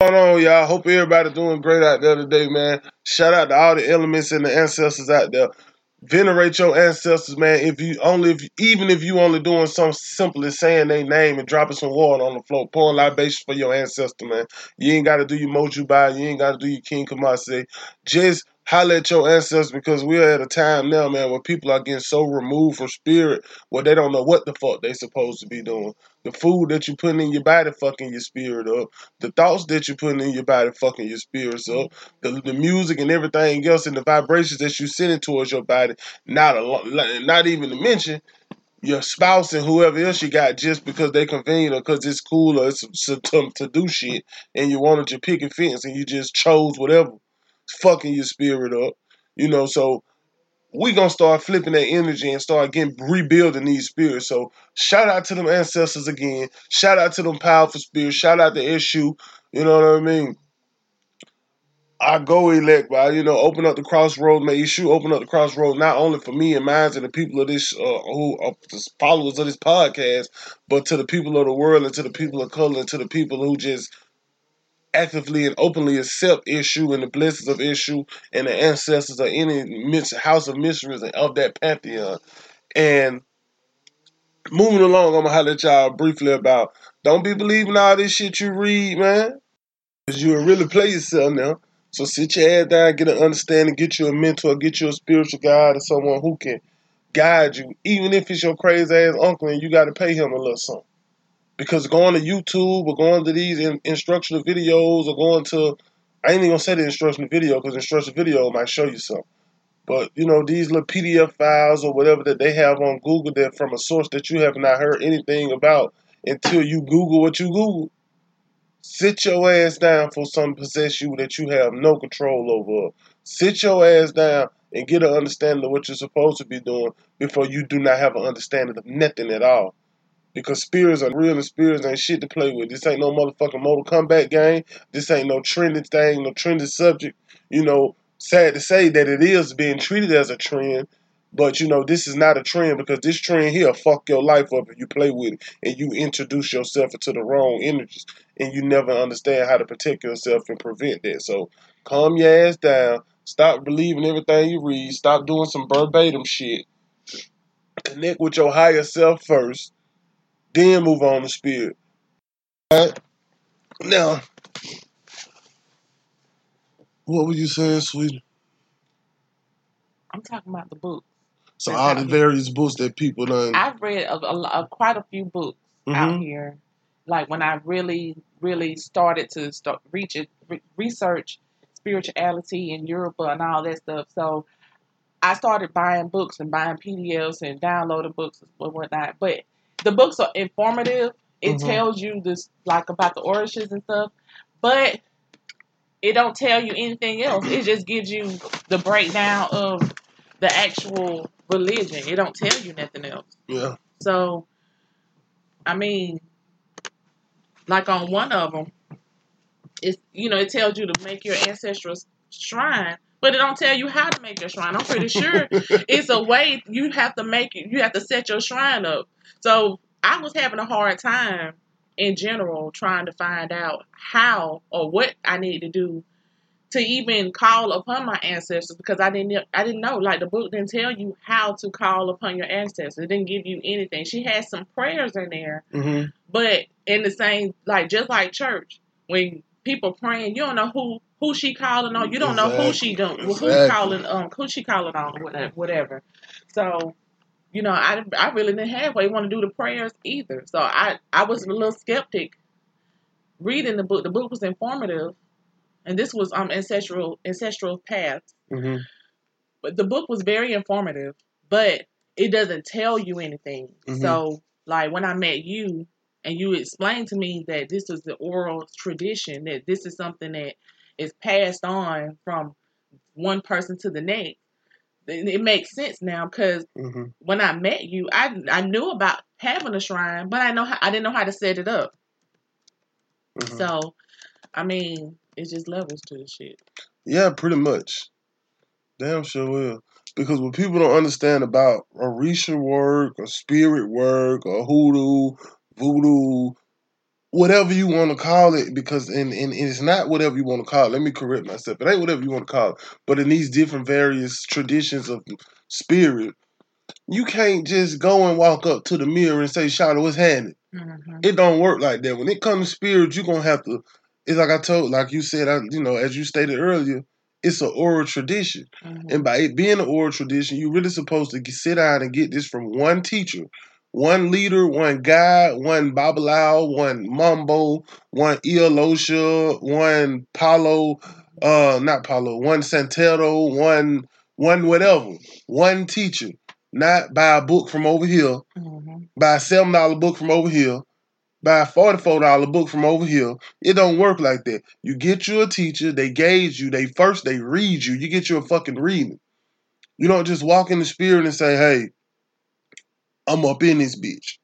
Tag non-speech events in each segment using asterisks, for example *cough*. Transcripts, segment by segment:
going on, y'all? Hope everybody doing great out there today, man. Shout out to all the elements and the ancestors out there. Venerate your ancestors, man. If you only, if even if you only doing something simple as saying their name and dropping some water on the floor, pouring libations for your ancestor, man. You ain't got to do your Mojuba, you ain't got to do your Kinkamache. Just holler at your ancestors because we're at a time now, man, where people are getting so removed from spirit where they don't know what the fuck they supposed to be doing. The food that you're putting in your body fucking your spirit up. The thoughts that you're putting in your body fucking your spirits up. The, the music and everything else and the vibrations that you're sending towards your body. Not a not even to mention your spouse and whoever else you got just because they convenient or because it's cool or it's to, to do shit and you wanted to pick a fence and you just chose whatever fucking your spirit up. You know, so we gonna start flipping that energy and start getting rebuilding these spirits. So shout out to them ancestors again. Shout out to them powerful spirits. Shout out to Eshu. You know what I mean? I go elect by you know open up the crossroad, may Eshu open up the crossroad not only for me and mine and the people of this uh, who are followers of this podcast, but to the people of the world and to the people of color and to the people who just actively and openly accept Eshu and the blessings of Eshu and the ancestors of any house of mysteries and of that pantheon. And moving along, I'm gonna highlight y'all briefly about don't be believing all this shit you read, man. Cause you really play yourself now. So sit your ass down, get an understanding, get you a mentor, get you a spiritual guide or someone who can guide you, even if it's your crazy ass uncle and you gotta pay him a little something. Because going to YouTube or going to these in, instructional videos or going to, I ain't even gonna say the instructional video because instructional video might show you something. But you know these little PDF files or whatever that they have on Google that from a source that you have not heard anything about until you Google what you Google. Sit your ass down for some possess you that you have no control over. Sit your ass down and get an understanding of what you're supposed to be doing before you do not have an understanding of nothing at all. Because spirits are real and spirits ain't shit to play with. This ain't no motherfucking Mortal Kombat game. This ain't no trending thing, no trending subject. You know, sad to say that it is being treated as a trend, but you know, this is not a trend because this trend here fuck your life up if you play with it and you introduce yourself into the wrong energies and you never understand how to protect yourself and prevent that. So calm your ass down. Stop believing everything you read. Stop doing some verbatim shit. Connect with your higher self first then move on to spirit. All right? Now, what were you saying, sweetie? I'm talking about the books. So all the various books that people done. I've read a, a, a quite a few books mm-hmm. out here. Like when I really, really started to start reach it, re- research spirituality in Europe and all that stuff. So I started buying books and buying PDFs and downloading books and whatnot. But the books are informative. It mm-hmm. tells you this like about the origins and stuff, but it don't tell you anything else. It just gives you the breakdown of the actual religion. It don't tell you nothing else. Yeah. So, I mean, like on one of them, it's you know it tells you to make your ancestral shrine, but it don't tell you how to make your shrine. I'm pretty sure it's a way you have to make it. You have to set your shrine up. So I was having a hard time in general trying to find out how or what I need to do to even call upon my ancestors because I didn't I didn't know like the book didn't tell you how to call upon your ancestors. It didn't give you anything. She had some prayers in there, mm-hmm. but in the same like just like church when people praying, you don't know who who she calling on. You don't exactly. know who she doing, exactly. who calling um who she calling on, whatever. whatever. So you know, I, I really didn't have way want to do the prayers either. So I, I was a little skeptic reading the book. The book was informative, and this was um ancestral ancestral paths. Mm-hmm. But the book was very informative, but it doesn't tell you anything. Mm-hmm. So like when I met you and you explained to me that this is the oral tradition, that this is something that is passed on from one person to the next it makes sense now because mm-hmm. when I met you, I I knew about having a shrine, but I know how, I didn't know how to set it up. Mm-hmm. So, I mean, it's just levels to the shit. Yeah, pretty much. Damn sure will. Because what people don't understand about Orisha work or spirit work or hoodoo, voodoo, whatever you want to call it, because and, and it's not whatever you want to call it. Let me correct myself. It ain't whatever you want to call it. But in these different various traditions of spirit, you can't just go and walk up to the mirror and say, Shawty, what's happening? Mm-hmm. It don't work like that. When it comes to spirit, you're gonna have to it's like I told like you said, I you know, as you stated earlier, it's an oral tradition. Mm-hmm. And by it being an oral tradition, you're really supposed to sit down and get this from one teacher, one leader, one guy, one Babalawo, one Mambo, one Iyalosha, one Paulo, uh, not Paulo, one Santero, one one whatever, one teacher. Not buy a book from over here, Mm-hmm. buy a seven dollar book from over here, buy a forty four dollar book from over here. It don't work like that. You get you a teacher, they gauge you, they first they read you, you get you a fucking reading. You don't just walk in the spirit and say, "Hey, I'm up in this bitch."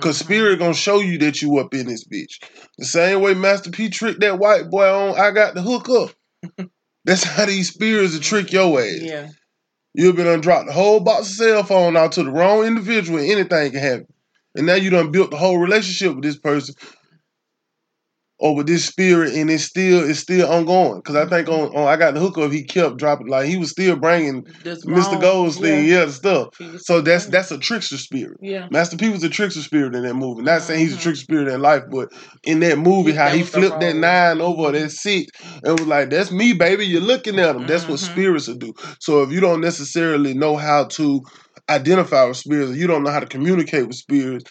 Cause Mm-hmm. spirit gonna show you that you up in this bitch. The same way Master P tricked that white boy on, I got the hook up. *laughs* That's how these spirits will trick your ass. Yeah. You've been undropped the whole box of cell phone out to the wrong individual, and anything can happen. And now you done built the whole relationship with this person with this spirit, and it's still it's still ongoing. Cause I think on, on I got the hook up, he kept dropping like he was still bringing Mr. wrong- Goldstein, yeah, the stuff. So that's that's a trickster spirit. yeah. Master P was a trickster spirit in that movie. Not saying he's a Mhm. trickster spirit in life, but in that movie, how he flipped that nine over that six and was like, "That's me, baby. You're looking at them." That's what Mhm. spirits will do. So if you don't necessarily know how to identify with spirits, or you don't know how to communicate with spirits,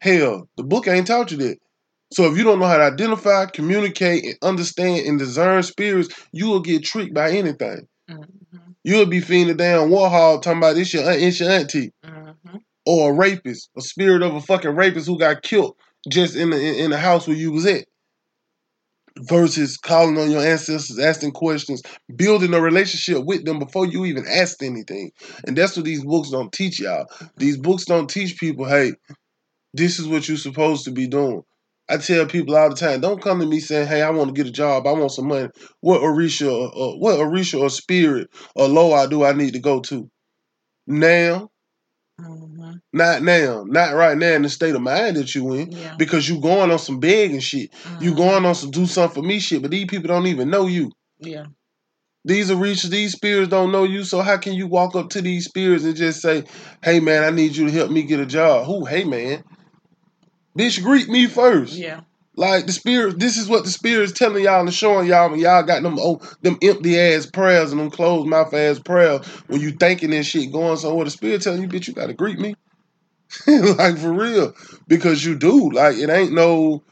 hell, the book ain't taught you that. So if you don't know how to identify, communicate, and understand and discern spirits, you will get tricked by anything. Mhm. You'll be feeding down Warhol talking about this your aunt, it's your auntie Mhm. or a rapist, a spirit of a fucking rapist who got killed just in the in the house where you was at. Versus calling on your ancestors, asking questions, building a relationship with them before you even asked anything. And that's what these books don't teach y'all. These books don't teach people, hey, this is what you're supposed to be doing. I tell people all the time, don't come to me saying, "Hey, I want to get a job. I want some money." What Orisha, or, or what Orisha or spirit or Loa do I need to go to? Now, Mhm. not now, not right now in the state of mind that you in, Yeah. because you going on some begging shit. You Mhm. going on some do something for me shit, but these people don't even know you. Yeah. These Orishas, these spirits don't know you, so how can you walk up to these spirits and just say, "Hey man, I need you to help me get a job"? Who? Hey man, bitch, greet me first. Yeah. Like the spirit, this is what the spirit is telling y'all and showing y'all when y'all got them oh, them empty ass prayers and them closed mouth ass prayers when you thinking this shit going somewhere. The spirit telling you, bitch, you gotta greet me. *laughs* like for real. Because you do. Like it ain't no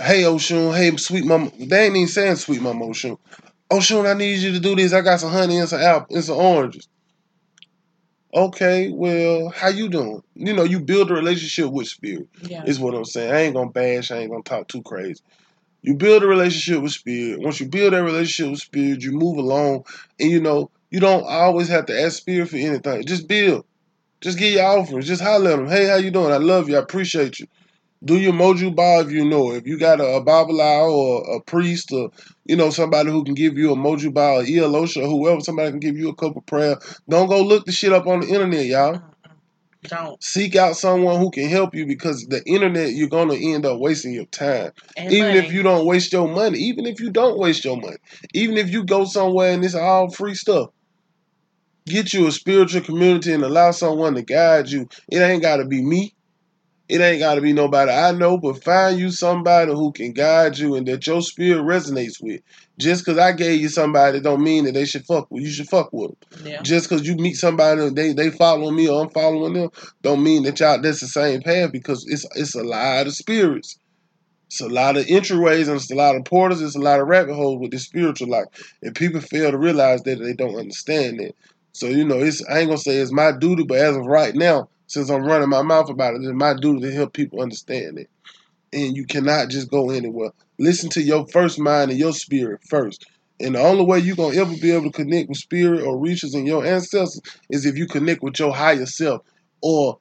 hey oh, Oshun, hey sweet mama. They ain't even saying sweet mama oh, Oshun. Oshun, oh, I need you to do this. I got some honey and some apple and some oranges. Okay, well, how you doing? You know, you build a relationship with spirit Yeah. is what I'm saying. I ain't gonna bash, I ain't gonna talk too crazy. You build a relationship with spirit. Once you build that relationship with spirit, you move along, and you know you don't always have to ask spirit for anything. Just build. Just get your offers. Just holler at them. Hey, how you doing? I love you. I appreciate you. Do your Mojuba if you know. If you got a, a or a priest or you know somebody who can give you a Mojuba or Iyalosha or whoever, somebody can give you a cup of prayer. Don't go look the shit up on the internet, y'all. Don't. seek out someone who can help you because the internet you're gonna end up wasting your time And even money. if you don't waste your money even if you don't waste your money even if you go somewhere and it's all free stuff get you a spiritual community and allow someone to guide you it ain't gotta be me it ain't gotta be nobody i know but find you somebody who can guide you and that your spirit resonates with just because i gave you somebody don't mean that they should fuck with you should fuck with them Yeah. just because you meet somebody and they they following me or I'm following them, don't mean that y'all that's the same path because it's it's a lot of spirits. It's a lot of entryways and it's a lot of portals, it's a lot of rabbit holes with the spiritual life. And people fail to realize that they don't understand it. So, you know, it's I ain't gonna say it's my duty, but as of right now, since I'm running my mouth about it, it's my duty to help people understand it. And you cannot just go anywhere. Listen to your first mind and your spirit first. And the only way you're gonna ever be able to connect with spirit or reaches in your ancestors is if you connect with your higher self, or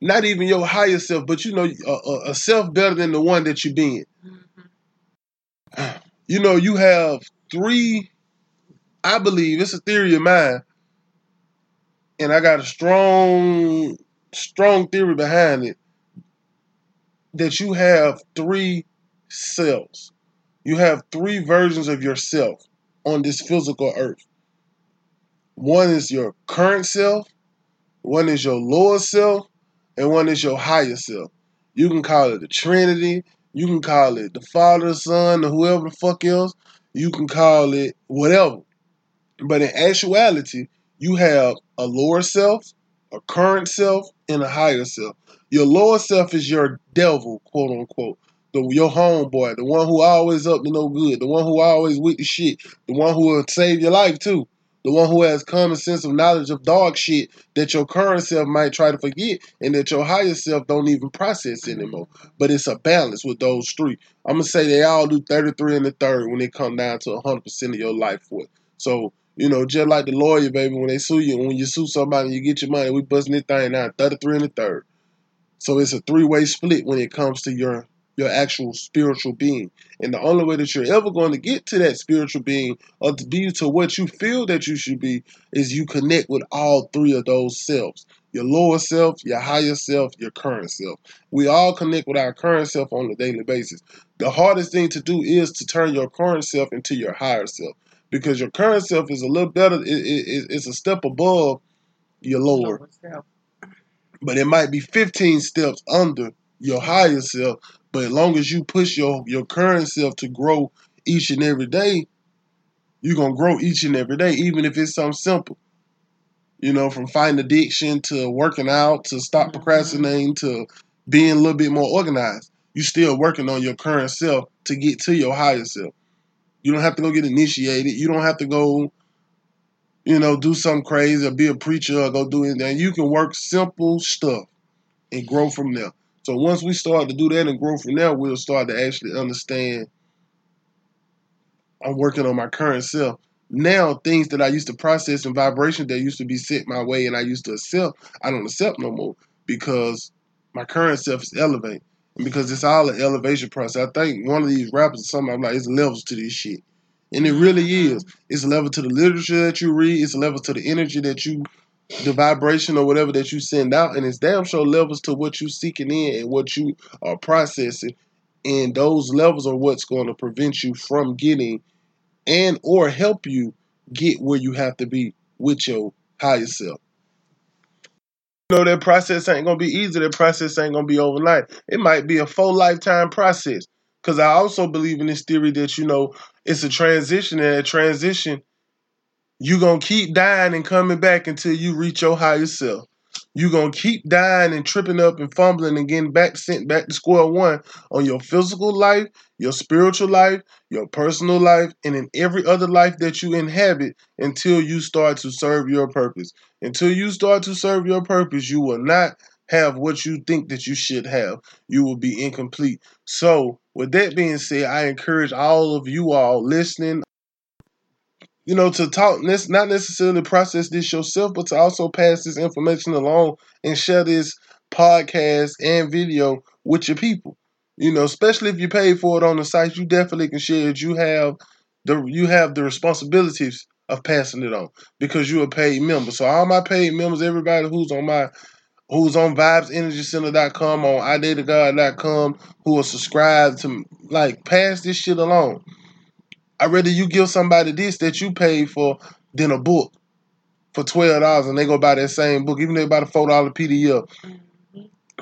not even your higher self, but you know a, a, self better than the one that you've been. Mhm. You know, you have three. I believe it's a theory of mine, and I got a strong, strong theory behind it. that you have three selves. You have three versions of yourself on this physical earth. One is your current self, one is your lower self, and one is your higher self. You can call it the Trinity, you can call it the Father, Son, or whoever the fuck else. You can call it whatever. But in actuality, you have a lower self, a current self, and a higher self. Your lower self is your devil, quote unquote. The, your homeboy, the one who always up to no good, the one who always with the shit, the one who will save your life too, the one who has common sense of knowledge of dog shit that your current self might try to forget and that your higher self don't even process anymore. But it's a balance with those three. I'm gonna say they all do 33 and the third when it come down to 100% of your life for it. So you know, just like the lawyer, baby, when they sue you, when you sue somebody you get your money, we busting this thing down 33 and the third. So it's a three-way split when it comes to your your actual spiritual being. And the only way that you're ever going to get to that spiritual being or to be to what you feel that you should be is you connect with all three of those selves. Your lower self, your higher self, your current self. We all connect with our current self on a daily basis. The hardest thing to do is to turn your current self into your higher self because your current self is a little better, it, it, it's a step above your lower. But it might be 15 steps under your higher self. But as long as you push your, your current self to grow each and every day, you're going to grow each and every day, even if it's something simple. You know, from fighting addiction to working out to stop Mhm. procrastinating to being a little bit more organized. You're still working on your current self to get to your higher self. You don't have to go get initiated. You don't have to go, you know, do something crazy or be a preacher or go do anything. You can work simple stuff and grow from there. So once we start to do that and grow from there, we'll start to actually understand I'm working on my current self. Now, things that I used to process and vibrations that used to be sent my way and I used to accept, I don't accept no more because my current self is elevated. Because it's all an elevation process. I think one of these rappers or something, I'm like, it's levels to this shit. And it really mm-hmm. is. It's a level to the literature that you read, it's a level to the energy that you, the vibration or whatever that you send out, and it's damn sure levels to what you're seeking in and what you are processing. And those levels are what's going to prevent you from getting and or help you get where you have to be with your higher self. Know that process ain't gonna be easy. That process ain't gonna be overnight. It might be a full lifetime process. Cause I also believe in this theory that you know it's a transition, and a transition, you gonna keep dying and coming back until you reach your higher self. You gonna keep dying and tripping up and fumbling and getting back sent back to square one on your physical life, your spiritual life, your personal life, and in every other life that you inhabit until you start to serve your purpose. Until you start to serve your purpose, you will not have what you think that you should have. You will be incomplete. So, with that being said, I encourage all of you all listening, you know, to talk, not necessarily process this yourself, but to also pass this information along and share this podcast and video with your people. You know, especially if you pay for it on the site, you definitely can share it. You have the you have the responsibilities of passing it on because you're a paid member. So all my paid members, everybody who's on my who's on vibesenergycenter.com, on idategod.com, who are subscribed to like pass this shit along. I'd rather you give somebody this that you paid for than a book for twelve dollars and they go buy that same book, even if they buy the four dollar PDF.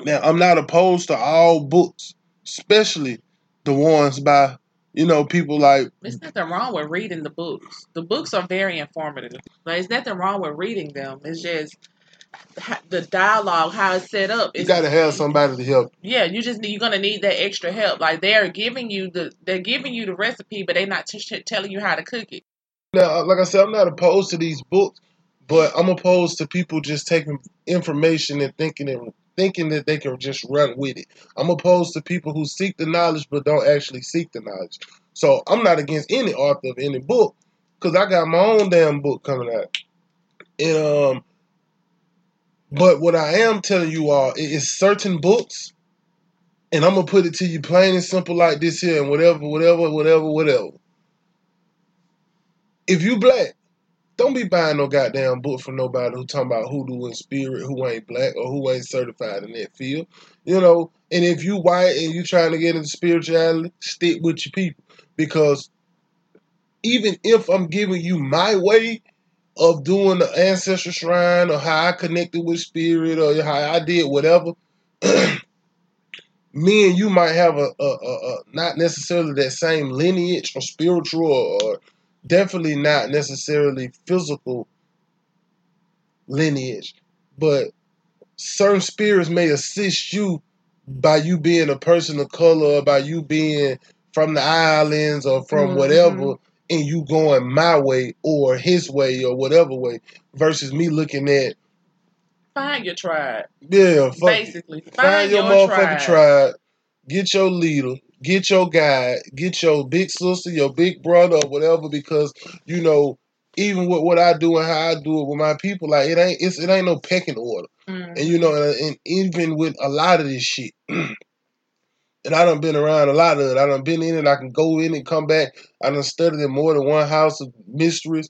Now I'm not opposed to all books, especially the ones by you know people like There's nothing wrong with reading the books. The books are very informative. Like, there's nothing wrong with reading them. It's just the dialogue, how it's set up. you got to have somebody to help. yeah, you just you're gonna need that extra help. Like they're giving you the they're giving you the recipe, but they're not t- t- telling you how to cook it. Now, like I said, I'm not opposed to these books, but I'm opposed to people just taking information and thinking and thinking that they can just run with it. I'm opposed to people who seek the knowledge but don't actually seek the knowledge. So I'm not against any author of any book because I got my own damn book coming out. And um, but what I am telling you all is certain books, and I'm gonna put it to you plain and simple like this here, and whatever, whatever, whatever, whatever. If you black, don't be buying no goddamn book from nobody who talking about hoodoo and spirit, who ain't black or who ain't certified in that field. You know, and if you white and you trying to get into spirituality, stick with your people because even if I'm giving you my way of doing the ancestral shrine or how I connected with spirit or how I did whatever, *clears throat* me and you might have a, a, a, a not necessarily that same lineage or spiritual or, or definitely not necessarily physical lineage, but certain spirits may assist you by you being a person of color, or by you being from the islands or from Mhm. whatever, and you going my way or his way or whatever way, versus me looking at Find your tribe. yeah, fuck. Basically. Find, Find your, your, motherfucking tribe. tribe. Get your leader. Get your guy, Get your big sister, your big brother, or whatever. Because you know, even with what I do and how I do it with my people, like it ain't it's, it ain't no pecking order. Mhm. And you know, and, and even with a lot of this shit, *clears throat* and I done been around a lot of it. I done been in it. I can go in and come back. I done studied in more than one house of mysteries,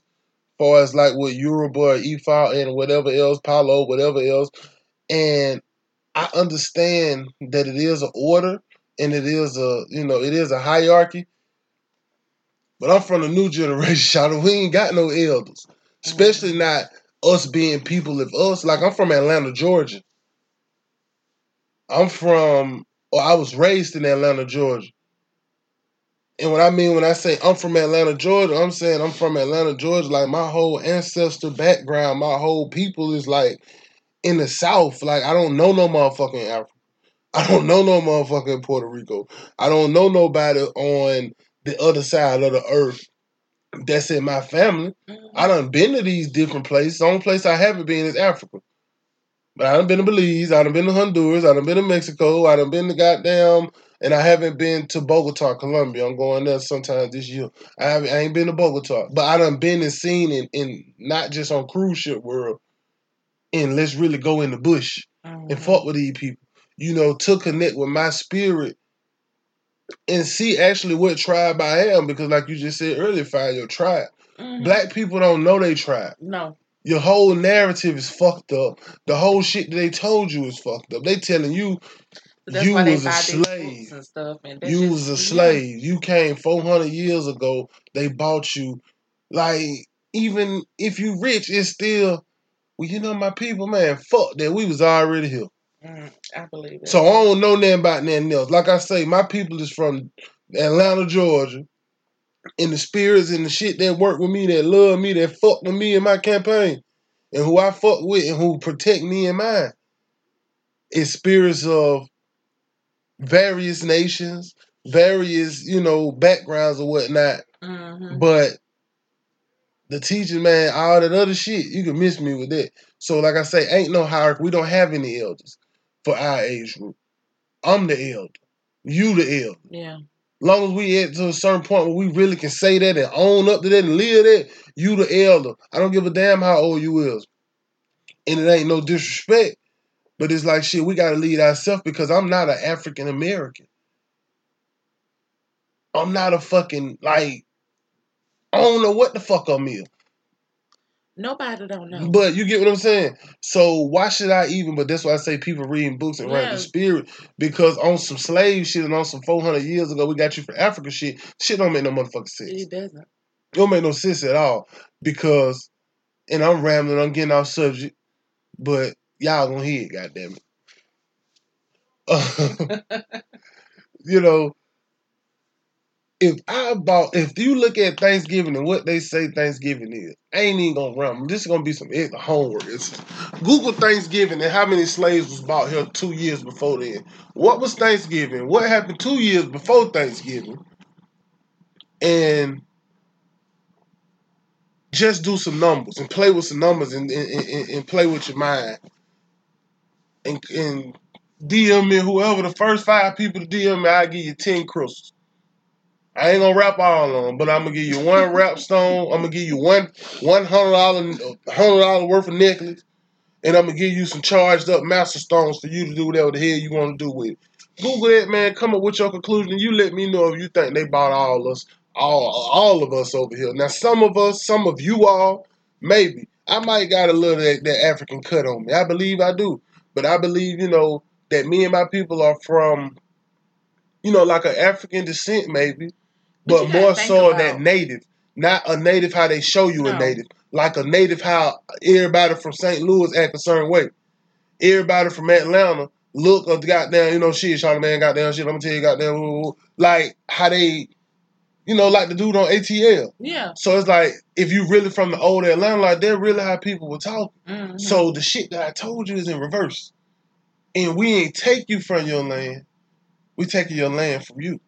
far as like with Yoruba or Ifa and whatever else, Palo, whatever else. And I understand that it is an order and it is a you know it is a hierarchy. But I'm from the new *laughs* generation, Shadow. We ain't got no elders, especially mm-hmm. not us being people of us. Like I'm from Atlanta, Georgia. I'm from, or I was raised in Atlanta, Georgia. And what I mean when I say I'm from Atlanta, Georgia, I'm saying I'm from Atlanta, Georgia. Like my whole ancestor background, my whole people is like in the South. Like I don't know no motherfucking Africa. *laughs* I don't know no motherfucking Puerto Rico. I don't know nobody on the other side of the earth that's in my family. I mm-hmm. done been to these different places. The only place I haven't been is Africa. But I done been to Belize, I done been to Honduras, I done been to Mexico, I done been to goddamn, and I haven't been to Bogota, Colombia. I'm going there sometime this year. I haven't, I ain't been to Bogota, but I done been and seen in, in not just on cruise ship world. And let's really go in the bush and Mhm. fuck with these people. You know, to connect with my spirit and see actually what tribe I am. Because like you just said earlier, find your tribe. Mhm. Black people don't know they tribe. No. Your whole narrative is fucked up. The whole shit that they told you is fucked up. They telling you You was a slave. and stuff. And you just- was a yeah. slave. You came 400 years ago. They bought you. Like, even if you rich, it's still, well, you know, my people, man, fuck that. We was already here. Mm, I believe it. So I don't know nothing about nothing else. Like I say, my people is from Atlanta, Georgia. And the spirits and the shit that work with me, that love me, that fuck with me in my campaign, and who I fuck with and who protect me and mine, It's spirits of various nations, various, you know, backgrounds or whatnot. Mhm. But the teaching, man, all that other shit, you can miss me with that. So, like I say, ain't no hierarchy. We don't have any elders for our age group. I'm the elder. You the elder. Yeah. Long as we get to a certain point where we really can say that and own up to that and live that, you the elder. I don't give a damn how old you is. And it ain't no disrespect. But it's like shit, we gotta lead ourselves because I'm not an African American. I'm not a fucking like I don't know what the fuck I'm is. Nobody don't know. But you get what I'm saying? So why should I even but that's why I say people reading books and writing the spirit because on some slave shit and on some four hundred years ago we got you for Africa shit, shit don't make no motherfucking sense. it doesn't. It don't make no sense at all because, and I'm rambling, I'm getting off subject, but y'all gonna hear it, goddamn it. *laughs* *laughs* you know, if I bought, if you look at Thanksgiving and what they say Thanksgiving is, I ain't even gonna run. This is gonna be some homework. It's, Google Thanksgiving and how many slaves was bought here two years before then. What was Thanksgiving? What happened two years before Thanksgiving? And just do some numbers and play with some numbers and, and, and, and play with your mind. And, and DM me whoever the first five people to DM me, I give you ten crystals. I ain't gonna rap all on them, but I'm gonna give you one rap stone. I'm gonna give you one one hundred dollar hundred dollar worth of necklace, and I'm gonna give you some charged up master stones for you to do whatever the hell you want to do with it. Google that, man. Come up with your conclusion. You let me know if you think they bought all us, all all of us over here. Now, some of us, some of you all, maybe I might got a little of that, that African cut on me. I believe I do, but I believe you know that me and my people are from, you know, like an African descent maybe, But but more so about- that native, not a native how they show you a native, like a native how everybody from St. Louis act a certain way. Everybody from Atlanta look the goddamn, you know, shit, Charlie man, goddamn shit. I'm gonna tell you, goddamn, woo, woo, like how they, you know, like the dude on ATL. Yeah. So it's like if you really from the old Atlanta, like they're really how people were talking. hmm So the shit that I told you is in reverse. And we ain't take you from your land. We taking your land from you.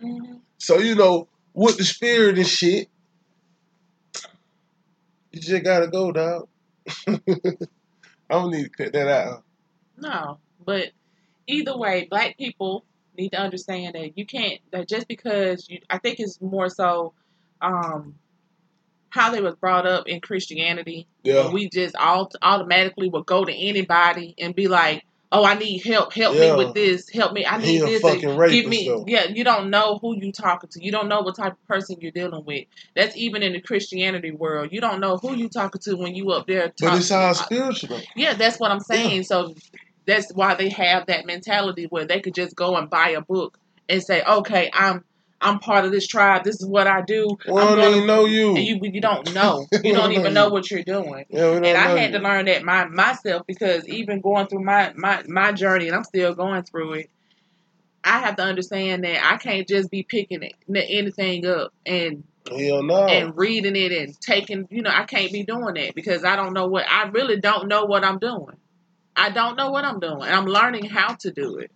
hmm So you know, with the spirit and shit, you just gotta go, dog. I don't need to cut that out. No, but either way, black people need to understand that you can't that just because you I think it's more so um how they was brought up in Christianity. Yeah. We just all automatically would go to anybody and be like, "Oh, I need help. Help Yeah. me with this. Help me. I need this." fucking and rapist, give me. though. Yeah, you don't know who you talking to. You don't know what type of person you're dealing with. That's even in the Christianity world. You don't know who you talking to when you up there. But it's all spiritual. Yeah, that's what I'm saying. So that's why they have that mentality where they could just go and buy a book and say, "Okay, I'm I'm part of this tribe. This is what I do." We I'm don't even know you. And you you don't know. *laughs* You don't even know what you're doing. yeah, And I had you. to learn that my myself because even going through my my my journey, and I'm still going through it. I have to understand that I can't just be picking it, anything up and no. and reading it and taking, you know, I can't be doing that because I don't know what I really don't know what I'm doing. I don't know what I'm doing. And I'm learning how to do it.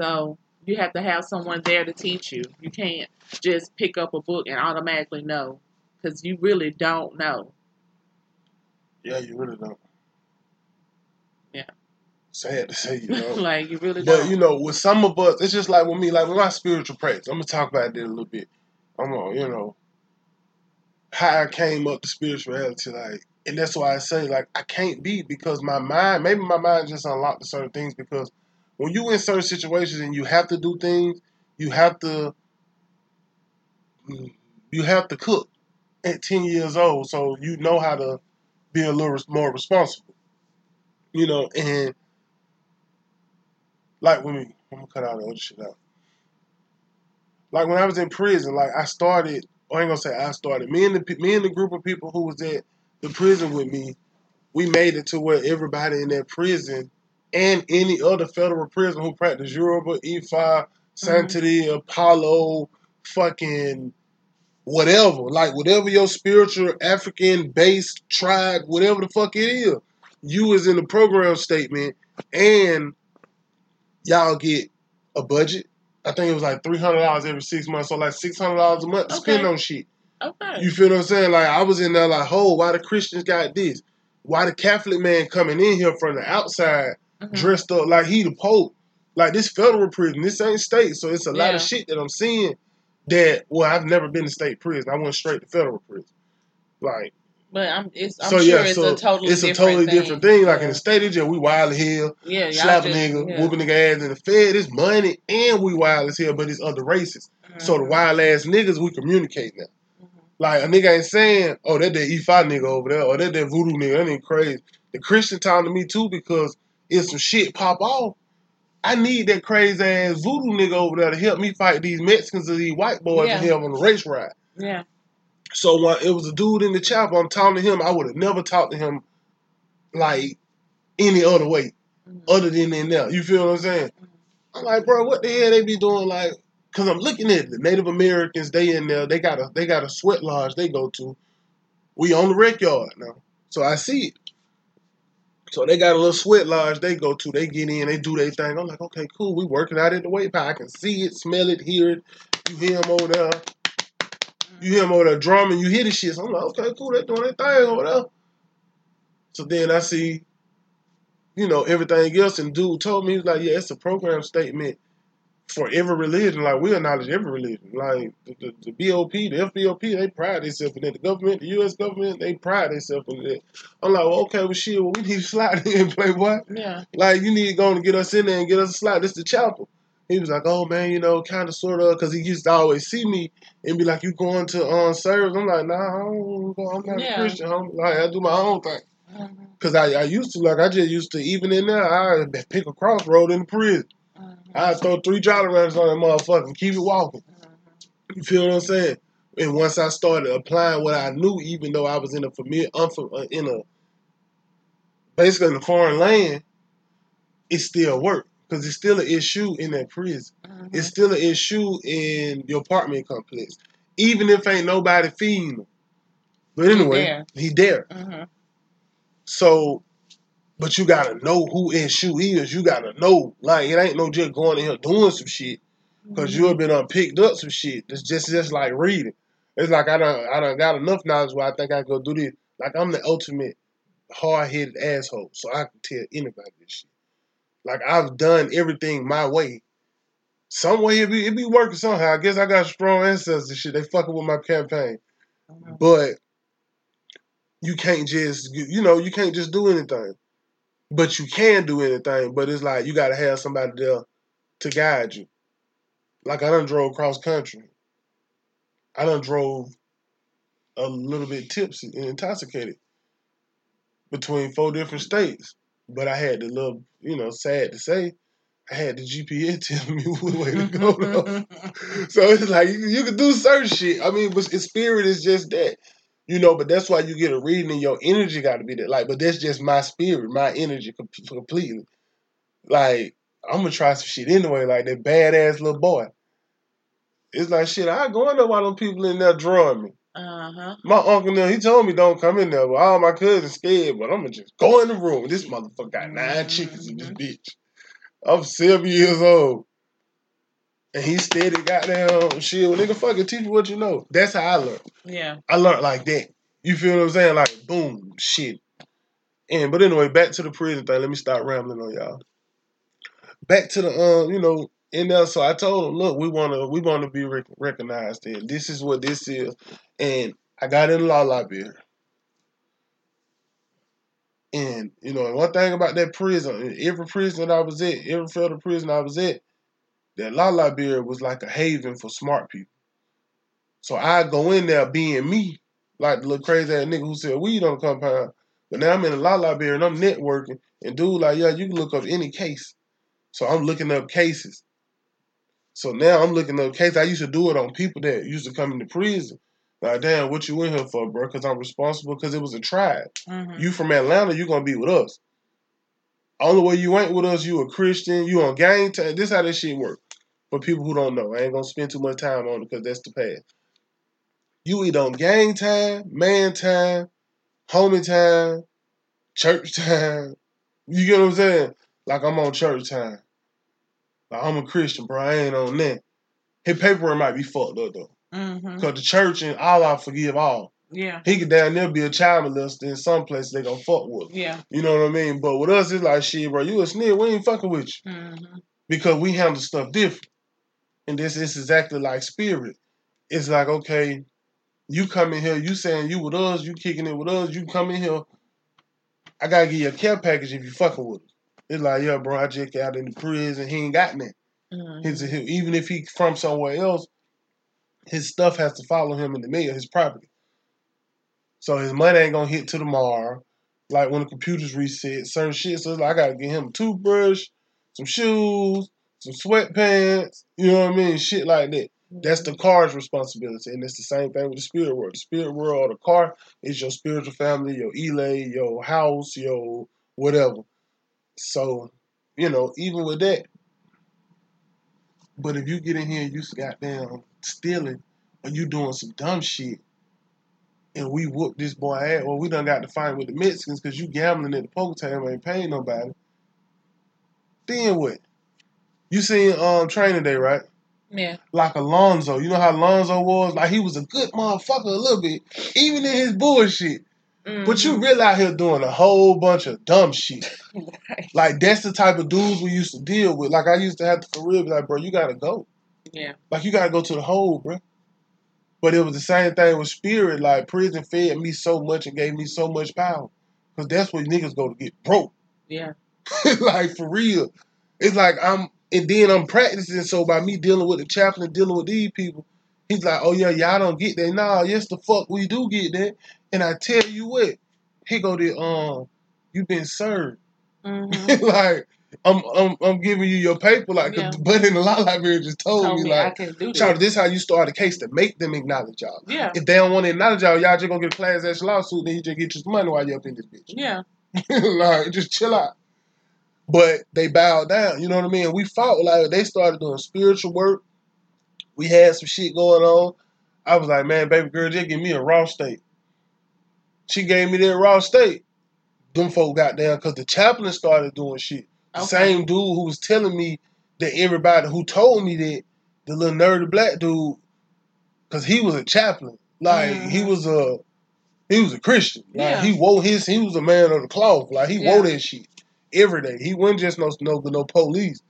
So you have to have someone there to teach you. You can't just pick up a book and automatically know because you really don't know. yeah, you really don't. Yeah. Sad to say, you *laughs* know. like you really But don't. But you know, with some of us, it's just like with me, like with my spiritual practice. I'm gonna talk about that a little bit. I'm gonna, you know, how I came up to spirituality, like, and that's why I say, like, I can't be because my mind, maybe my mind just unlocked certain things because when you in certain situations and you have to do things, you have to, you have to cook at 10 years old, so you know how to be a little more responsible, you know, and like when we, I'm gonna cut all the other shit out. Like when I was in prison, like I started. I ain't gonna say I started. Me and the me and the group of people who was at the prison with me, we made it to where everybody in that prison and any other federal prison who practice Yoruba, Ifa, Sanctity, mm-hmm. Apollo, fucking whatever, like whatever your spiritual African based tribe, whatever the fuck it is, you is in the program statement and y'all get a budget. I think it was like three hundred dollars every six months, so like six hundred dollars a month to spend on shit. Okay. You feel what I'm saying? Like I was in there like, oh, why the Christians got this? Why the Catholic man coming in here from the outside Mhm. dressed up like he the Pope? Like this federal prison, this ain't state, so it's a lot Yeah. of shit that I'm seeing. That well, I've never been to state prison. I went straight to federal prison. Like But I'm it's I'm so, sure yeah, it's so a totally it's a different totally thing. different thing. Like in the state of jail, we wild as hell. Yeah, slap a nigga, yeah. whooping nigga ass in the Fed. It's money, and we wild as hell, but it's other races. So the wild ass niggas, we communicate now. Mhm. Like a nigga ain't saying, "Oh, that that E5 nigga over there," or that that voodoo nigga. That ain't crazy. The Christian talking to me too because if some shit pop off, I need that crazy ass voodoo nigga over there to help me fight these Mexicans or these white boys Yeah. to help on the race ride. Yeah. So when it was a dude in the chapel, I'm talking to him. I would have never talked to him like any other way Mhm. other than in there. You feel what I'm saying? I'm like, bro, what the hell they be doing? Like, cause I'm looking at the Native Americans. They in there. They got a they got a sweat lodge they go to. We on the rec yard now, so I see it. So they got a little sweat lodge they go to. They get in, they do their thing. I'm like, okay, cool. We working out at the weight pile. I can see it, smell it, hear it. You hear them over there. You hear them over there drumming. You hear the shit. So I'm like, okay, cool. They doing their thing over there. So then I see, you know, everything else. And dude told me, he was like, yeah, it's a program statement for every religion. Like, we acknowledge every religion. Like, the, the, the BOP, the FBOP, they pride themselves in it. The government, the U.S. government, they pride themselves in it. I'm like, well, okay, well, shit, well, we need to *laughs* slide in and play what? Yeah. Like, you need to go and get us in there and get us a slot. This the chapel. He was like, oh, man, you know, kind of, sort of, because he used to always see me and be like, you going to um, service? I'm like, nah, I don't, I'm not Yeah. a Christian. I'm like, I do my own thing. Mhm. Cause I, I used to like I just used to even in there I pick a crossroad in the prison. I throw three jolly ranchers on that motherfucker and keep it walking. You feel what I'm saying? And once I started applying what I knew, even though I was in a familiar, unfam- uh, in a basically in a foreign land, it still worked because it's still an Eshu in that prison. Mhm. It's still an Eshu in your apartment complex, even if ain't nobody feeding them. But He anyway, there. he there. Mhm. So, but you gotta know who Eshu is. You gotta know, like it ain't no just going in here doing some shit. Cause you have been uh, picked up some shit. It's just just like reading. It's like I don't I don't got enough knowledge where I think I can go do this. Like I'm the ultimate hard headed asshole, so I can tell anybody this shit. Like I've done everything my way. Some way it be it be working somehow. I guess I got strong ancestors and shit. They fucking with my campaign. But you can't just you know, you can't just do anything. But you can do anything, but it's like you gotta have somebody there to guide you. Like I done drove cross country. I done drove a little bit tipsy and intoxicated between four different states. But I had the little, you know, sad to say, I had the GPS *laughs* telling me *laughs* what way to go. *laughs* so it's like you, you can do certain shit. I mean, but spirit is just that. You know, but that's why you get a reading and your energy got to be there. Like, but that's just my spirit, my energy completely. Like, I'm gonna try some shit anyway, like that badass little boy. It's like shit. I go in there while them people in there drawing me. Uh-huh. My uncle, now, he told me don't come in there, but all my cousins scared. But I'm gonna just go in the room. This motherfucker got 9 chickens in this bitch. I'm seven years old, and he steady goddamn shit. Well, nigga, fucking teach me what you know. That's how I learned. Yeah. I learned like that. You feel what I'm saying? Like boom, shit. And but anyway, back to the prison thing. Let me stop rambling on y'all. Back to the um, you know, in there. So I told him, look, we wanna we wanna be rec- recognized. And this is what this is. And I got in the law library. And you know, one thing about that prison, every prison that I was at, every federal prison I was at, that law Beer was like a haven for smart people. So I go in there being me, like the little crazy ass nigga who said weed on the compound. But now I'm in the law library and I'm networking, and dude like, yeah, you can look up any case. So I'm looking up cases. So now I'm looking up cases. I used to do it on people that used to come into prison. Like, damn, what you in here for, bro? Because I'm responsible. Because it was a tribe. Mhm. You from Atlanta, you gonna be with us. Only way you ain't with us, you a Christian, you on gang time. This how this shit work. For people who don't know, I ain't gonna spend too much time on it because that's the past. You either on gang time, man time, homie time, church *laughs* time. You get what I'm saying? Like I'm on church time. Like I'm a Christian, bro. I ain't on that. His paperwork might be fucked up though. Mhm. Cause the church and Allah forgive all. Yeah. He could down there be a child molester in some place they gonna fuck with. him. Yeah. You know what I mean? But with us, it's like shit, bro. You a snitch, we ain't fucking with you Mhm. because we handle stuff different. And this is exactly like spirit. It's like okay, you come in here, you saying you with us, you kicking it with us, you come in here. I gotta give you a care package if you fucking with us. It's like, yeah, bro, I just got in the prison, he ain't got that. Mhm. His, his, even if he from somewhere else, his stuff has to follow him in the mail, his property. So his money ain't gonna hit to tomorrow. Like when the computers reset, certain shit. So it's like I gotta get him a toothbrush, some shoes, some sweatpants. You know what I mean? Shit like that. That's the mm-hmm. car's responsibility, and it's the same thing with the spirit world. The spirit world the car is your spiritual family, your ilé, your house, your whatever. So, you know, even with that, but if you get in here and you goddamn stealing or you doing some dumb shit, and we whoop this boy ass, well, we done got to fight with the Mexicans because you gambling at the poker table ain't paying nobody. Then what? You seen um training day, right? Yeah. Like Alonzo. You know how Alonzo was? Like he was a good motherfucker a little bit, even in his bullshit. But you really out here doing a whole bunch of dumb shit. *laughs* Right. Like that's the type of dudes we used to deal with. Like I used to have to for real be like, bro, you gotta go. Yeah. Like you gotta go to the hole, bro. But it was the same thing with spirit. Like prison fed me so much and gave me so much power. Cause that's where niggas go to get broke. Yeah. *laughs* like for real. It's like I'm and then I'm practicing. So by me dealing with the chaplain, dealing with these people, he's like, oh yeah, y'all don't get that. Nah, yes the fuck we do get that. And I tell you what, he go to um, you been served. Mm-hmm. *laughs* like I'm, I'm I'm giving you your paper, Like Yeah. the buddy in the law library just told, Told me, me like, Charlie, this. this how you start a case to make them acknowledge y'all. Yeah, If they don't want to acknowledge y'all, y'all just gonna get a class action lawsuit, then you just get your money while you up in this bitch. yeah. *laughs* like, just chill out. But they bowed down, you know what I mean? We fought, like, they started doing spiritual work. We had some shit going on. I was like, man, baby girl, just give me a raw steak. She gave me that raw steak. Them folk got down because the chaplain started doing shit. The Okay. same dude who was telling me that everybody who told me that, the little nerdy black dude, because he was a chaplain. Like, he Mhm. was a he was a Christian. Like Yeah. he wore his he was a man of the cloth. Like he Yeah. wore that shit every day. He wasn't just no no no police.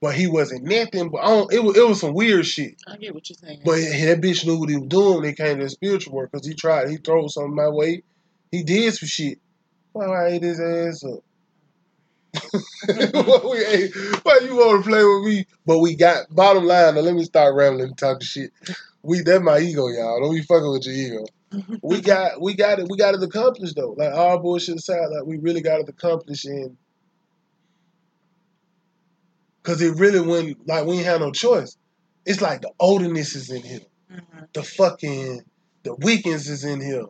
But he wasn't nothing but I don't, it was it was some weird shit. I get what you're saying. But that bitch knew what he was doing when it came to the spiritual work because he tried he throw something my way. He did some shit. Why I ate his ass up? *laughs* Why you want to play with me? But we got bottom line. Now let me start rambling and talking shit. We that my ego, y'all. Don't be fucking with your ego we got we got it we got it accomplished though. Like all bullshit aside, like we really got it accomplished and cause it really went like we ain't had no choice. It's like the olderness is in here. Mhm. The fucking the Wiccans is in here.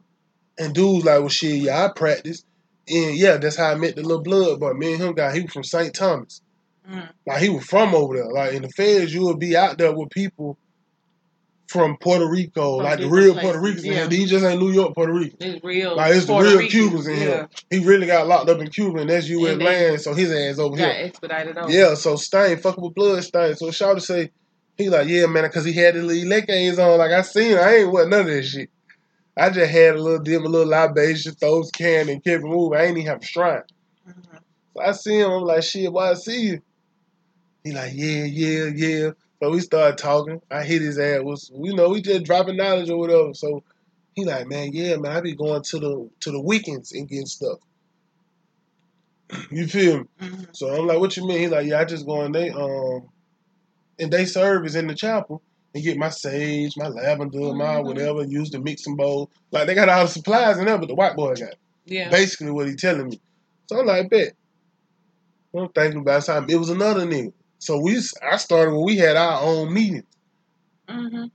And dudes like, well shit, yeah, I practice. And yeah, that's how I met the little blood, but me and him got he was from St. Thomas. Mm. Like he was from over there. Like in the feds, you would be out there with people from Puerto Rico, From like the real Puerto Ricans in yeah. here. These just ain't New York, Puerto Rican. It's real. Like it's the real Rican. Cubans in yeah. here. He really got locked up in Cuba, and that's U.S. And land, so his ass over Got here. expedited over. Yeah, so Stain fucking with blood Stain. So shout to say, he like, yeah, man, because he had the little leggings on. Like I seen. I ain't what none of that shit. I just had a little dim, a little libation, throw his can and kept moving. I ain't even have a shrine. Mhm. So I see him. I'm like, shit, why I see you? He like, yeah, yeah, yeah. So we started talking. I hit his ass. Was you know we just dropping knowledge or whatever. So he like, man, yeah, man, I be going to the to the Wiccans and getting stuff. *clears throat* you feel me? Mhm. So I'm like, what you mean? He like, yeah, I just go in they um and they service in the chapel and get my sage, my lavender, my Mhm. whatever, use the mixing bowl. Like they got all the supplies in there, but the white boy got. it Yeah. basically what he telling me. So I'm like, bet. I'm thinking about something. It was another nigga. So we, I started when we had our own meeting. hmm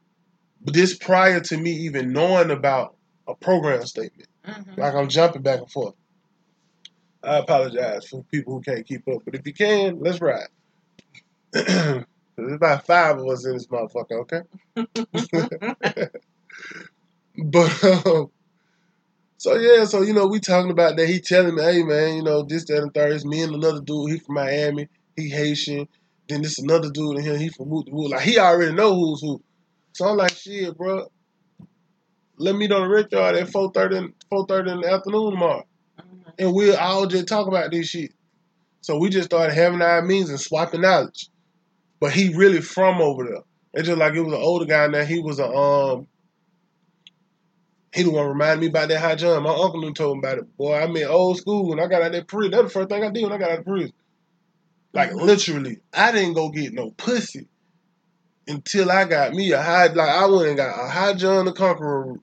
But this prior to me even knowing about a program statement. hmm Like I'm jumping back and forth. I apologize for people who can't keep up, but if you can, let's ride. *clears throat* There's about five of us in this motherfucker, okay? *laughs* But um, so yeah, so you know, we talking about that. He telling me, hey man, you know, this, that, and third. It's me and another dude. He from Miami. He Haitian. Then this another dude in here. He from Woot to Woot. Like he already know who's who. So I'm like, shit, bro. Let me on the red yard at 4:30, 4:30 in the afternoon tomorrow, and we'll all just talk about this shit. So we just started having our meetings and swapping knowledge. But he really from over there. It's just like it was an older guy now. He was a um he the one remind me about that high jump. My uncle told me about it. Boy, I'm in old school when I got out of that prison. That's the first thing I did when I got out of prison. Like Mhm. literally, I didn't go get no pussy until I got me a high like I went and got a high John the Conqueror.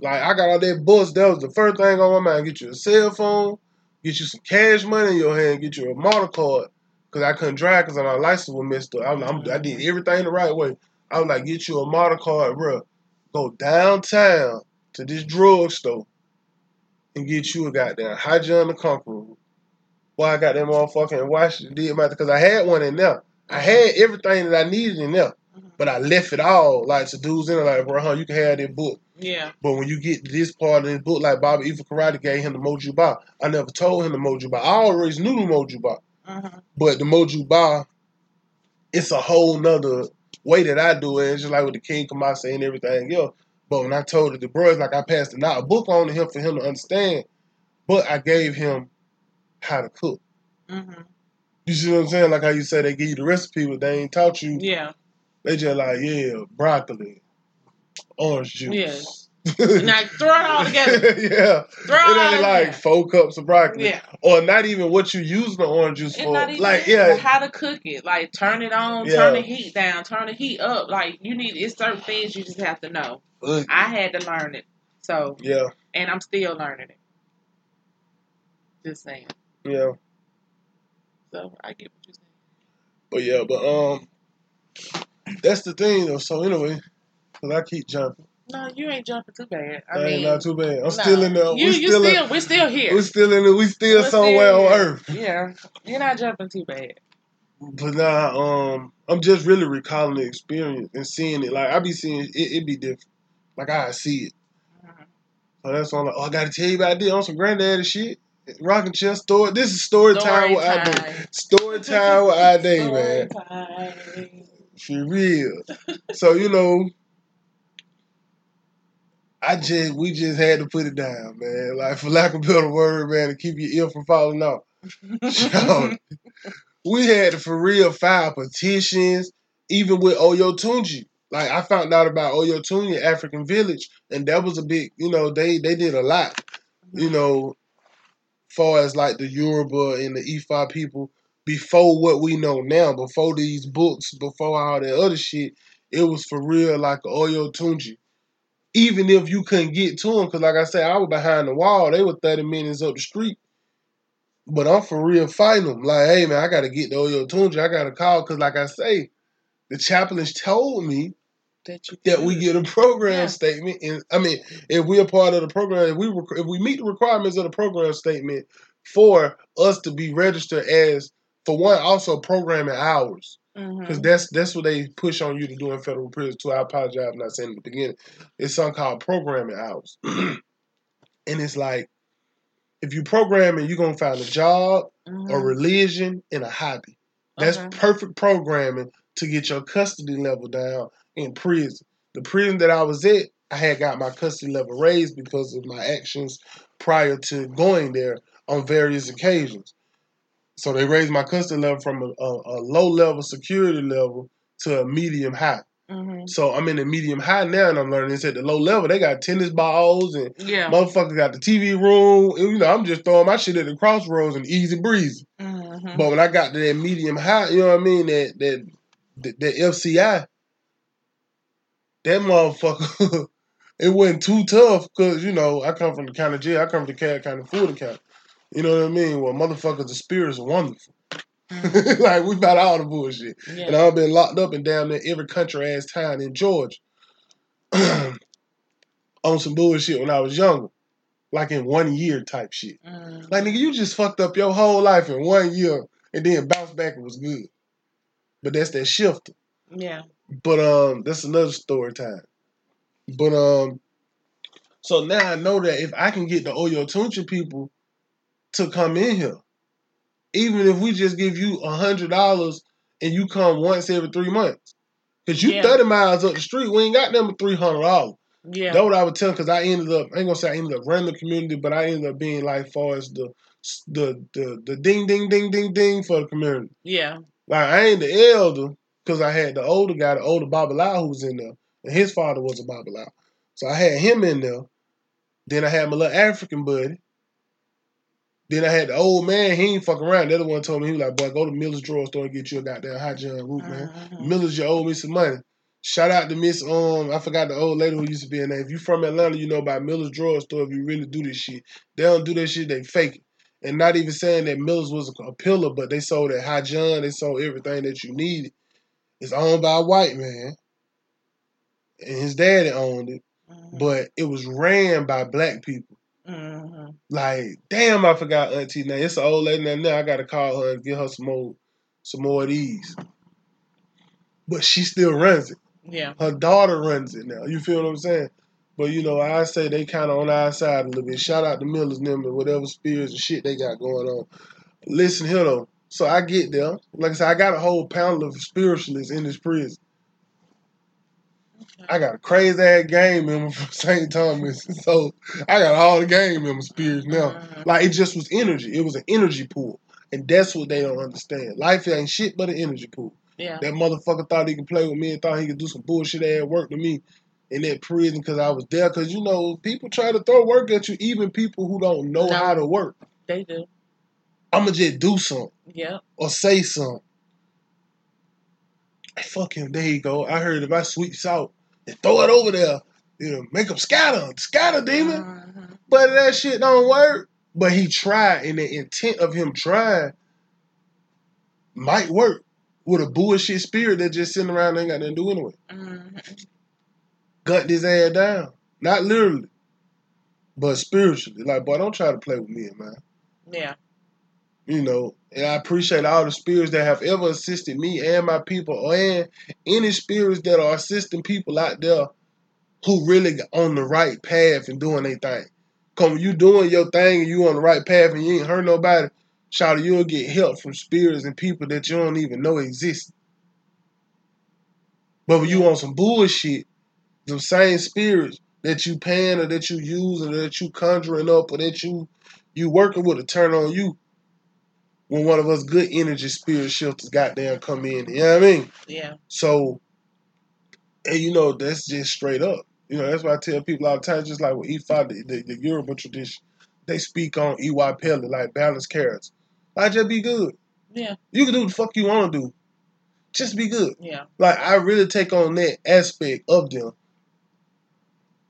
Like I got all that bus, that was the first thing on my mind. Get you a cell phone, get you some cash money in your hand, get you a motor card. Cause I couldn't drive because my license was messed up. I'm, I'm, I did everything the right way. I was like, get you a motor card, bro. Go downtown to this drugstore and get you a goddamn high John the Conqueror. Boy, I got that motherfucker and watched it. Did my because I had one in there. I had everything that I needed in there, Mhm. but I left it all like to dudes in there like, bro, huh, you can have that book. Yeah. But when you get this part of this book, like Baba Ifa Karade gave him the Mojuba, I never told him the Mojuba. I always knew the Mojuba. hmm But the Mojuba, it's a whole nother way that I do it. It's just like with the Kinkamache and everything else. But when I told it to bros, like I passed it out a book on to him for him to understand. But I gave him how to cook. hmm You see what I'm saying? Like how you say they give you the recipe, but they ain't taught you. Yeah. They just like, yeah, broccoli, orange juice. Yeah. *laughs* Now throw it all together. *laughs* yeah. Throw it ain't like together. four cups of broccoli. Yeah. Or not even what you use the orange juice It's for. not even like, yeah. how to cook it. Like turn it on, Yeah. turn the heat down, turn the heat up. Like you need it's certain things you just have to know. Ugh. I had to learn it. So Yeah. and I'm still learning it. just saying. Yeah. So I get what you're saying. But yeah, but um, that's the thing though. So anyway, cause I keep jumping. No, you ain't jumping too bad. I That mean, ain't not too bad. I'm no. still in the. You, we you still, still, in, we're still here. we still in the. We still We're somewhere still on. Earth. Yeah, you're not jumping too bad. But now, um, I'm just really recalling the experience and seeing it. Like I be seeing it, it be different. Like I see it. Mhm. So that's why I'm like, oh, I gotta tell you about this on some granddaddy shit. Rocking chair story. This is story, time with I. Story *laughs* time with I day, Story man. time. For real. so you know, I just we just had to put it down, man. Like for lack of a better word, man, to keep your ear from falling off. *laughs* So, *laughs* we had to for real file petitions, even with Oyotunji. Like I found out about Oyotunji African Village, and that was a big, you know, they they did a lot, you mm-hmm. know, far as like the Yoruba and the Ifa people before what we know now, before these books, before all that other shit, it was for real like Oyotunji. Even if you couldn't get to them, because like I said, I was behind the wall. They were 30 minutes up the street. But I'm for real fighting them. Like, hey, man, I got to get the Oyotunji. I got to call, because like I say, the chaplains told me that you that we get a program Yeah. statement. And I mean, if we're a part of the program, if we if we meet the requirements of the program statement for us to be registered as, for one, also programming hours, because Mhm. that's that's what they push on you to do in federal prison. Too, I apologize for not saying it at the beginning. It's something called programming hours, *clears throat* and it's like if you programming, you're gonna find a job, a Mhm. religion, and a hobby. That's Okay. perfect programming to get your custody level down in prison. The prison that I was at, I had got my custody level raised because of my actions prior to going there on various occasions. So they raised my custody level from a, a, a low level security level to a medium high. Mhm. So I'm in the medium high now, and I'm learning this at the low level. They got tennis balls and Yeah. motherfuckers got the TV room. You know, I'm just throwing my shit at the crossroads and easy breezy. Mhm. But when I got to that medium high, you know what I mean? That that that, that FCI, that motherfucker, *laughs* it wasn't too tough because you know I come from the county jail. I come from the Cat County Fulton County. You know what I mean? Well, motherfuckers, the spirits are wonderful. Mhm. *laughs* like we about all the bullshit, and I've been locked up in down near every country ass town in Georgia *clears throat* on some bullshit when I was younger, like in one year type shit. Mhm. Like nigga, you just fucked up your whole life in one year and then bounced back and was good. But that's that shifter. Yeah. But um, that's another story time. But um, so now I know that if I can get the Oyotunji people to come in here, even if we just give you a hundred dollars and you come once every three months, cause you Yeah. thirty miles up the street, we ain't got them three hundred dollars. Yeah. That's what I would tell because I ended up I ain't gonna say I ended up running the community, but I ended up being like far as the the the the ding ding ding ding ding for the community. Yeah. Like I ain't the elder because I had the older guy, the older Babalawo who was in there, and his father was a Babalawo. So I had him in there. Then I had my little African buddy. Then I had the old man. He ain't fucking around. The other one told me he was like, "Boy, go to Miller's drugstore and get you a goddamn hot John root, man. Mhm. Miller's, you owe me some money." Shout out to Miss Um, I forgot the old lady who used to be in there. If you from Atlanta, you know about Miller's drugstore. If you really do this shit, they don't do that shit. They fake it. And not even saying that Miller's was a, a pillar, but they sold that hot John. They sold everything that you needed. It's owned by a white man, and his daddy owned it, Mhm. but it was ran by black people. Mhm. Like, damn, I forgot Auntie name. It's an old lady now. Now I gotta call her and get her some more, some more of these. But she still runs it. Yeah. Her daughter runs it now. You feel what I'm saying? But you know, I say they kind of on our side a little bit. Shout out to Miller's them and whatever spirits and shit they got going on. Listen here though. So I get there. Like I said, I got a whole panel of spiritualists in this prison. I got a crazy ass gang member from *laughs* St. Thomas. *laughs* So I got all the gang member spirits now. Mhm. Like it just was energy. It was an energy pool. And that's what they don't understand. Life ain't shit but an energy pool. Yeah. That motherfucker thought he could play with me and thought he could do some bullshit ass work to me in that prison because I was there. Because, you know, people try to throw work at you, even people who don't know No. how to work. They do. I'm to just do something Yep. or say something. Fuck him. There you go. I heard if I sweep salt and throw it over there, you know, make them scatter. Scatter, demon. Mhm. But that shit don't work. But he tried, and the intent of him trying might work with a bullshit spirit that just sitting around and ain't got nothing to do anyway. Mhm. Gunned his ass down. Not literally, but spiritually. Like, boy, don't try to play with me, man. Yeah. You know, and I appreciate all the spirits that have ever assisted me and my people, and any spirits that are assisting people out there who really on the right path and doing their thing. When you doing your thing and you on the right path and you ain't hurt nobody, shout you'll get help from spirits and people that you don't even know exist. But when you on some bullshit, the same spirits that you paying or that you use or that you conjuring up or that you you working with to turn on you when one of us good energy spirit shifters goddamn come in. You know what I mean? Yeah. So, and you know, that's just straight up. You know, that's why I tell people all the time, just like with Ifa, the, the, the Yoruba tradition, they speak on Iwa Pele, like balanced carrots. Like, just be good. Yeah. You can do the fuck you want to do. Just be good. Yeah. Like, I really take on that aspect of them.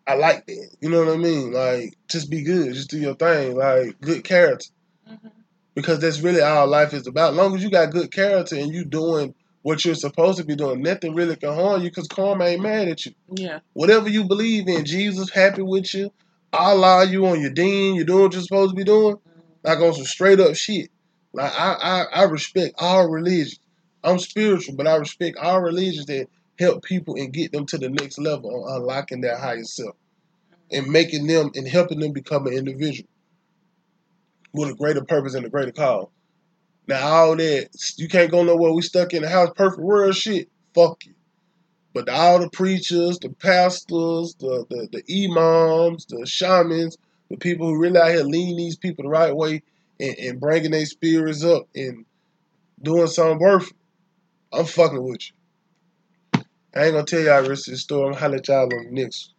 I like that. You know what I mean? Like, just be good. Just do your thing. Like, good character. Mhm. Because that's really all life is about. As long as you got good character and you doing what you're supposed to be doing, nothing really can harm you because karma ain't mad at you. Yeah. Whatever you believe in, Jesus happy with you. Allah, you on your deen, you're doing what you're supposed to be doing. Like on some straight up shit. Like I, I, I respect all religions. I'm spiritual, but I respect all religions that help people and get them to the next level on unlocking their higher self and making them and helping them become an individual with a greater purpose and a greater call. Now all that you can't go nowhere. We stuck in the house, perfect world shit. Fuck you. But all the preachers, the pastors, the, the the imams, the shamans, the people who really out here leading these people the right way and, and bringing their spirits up and doing something worth it, I'm fucking with you. I ain't gonna tell y'all the rest of story. I'm gonna holler at y'all on the next one.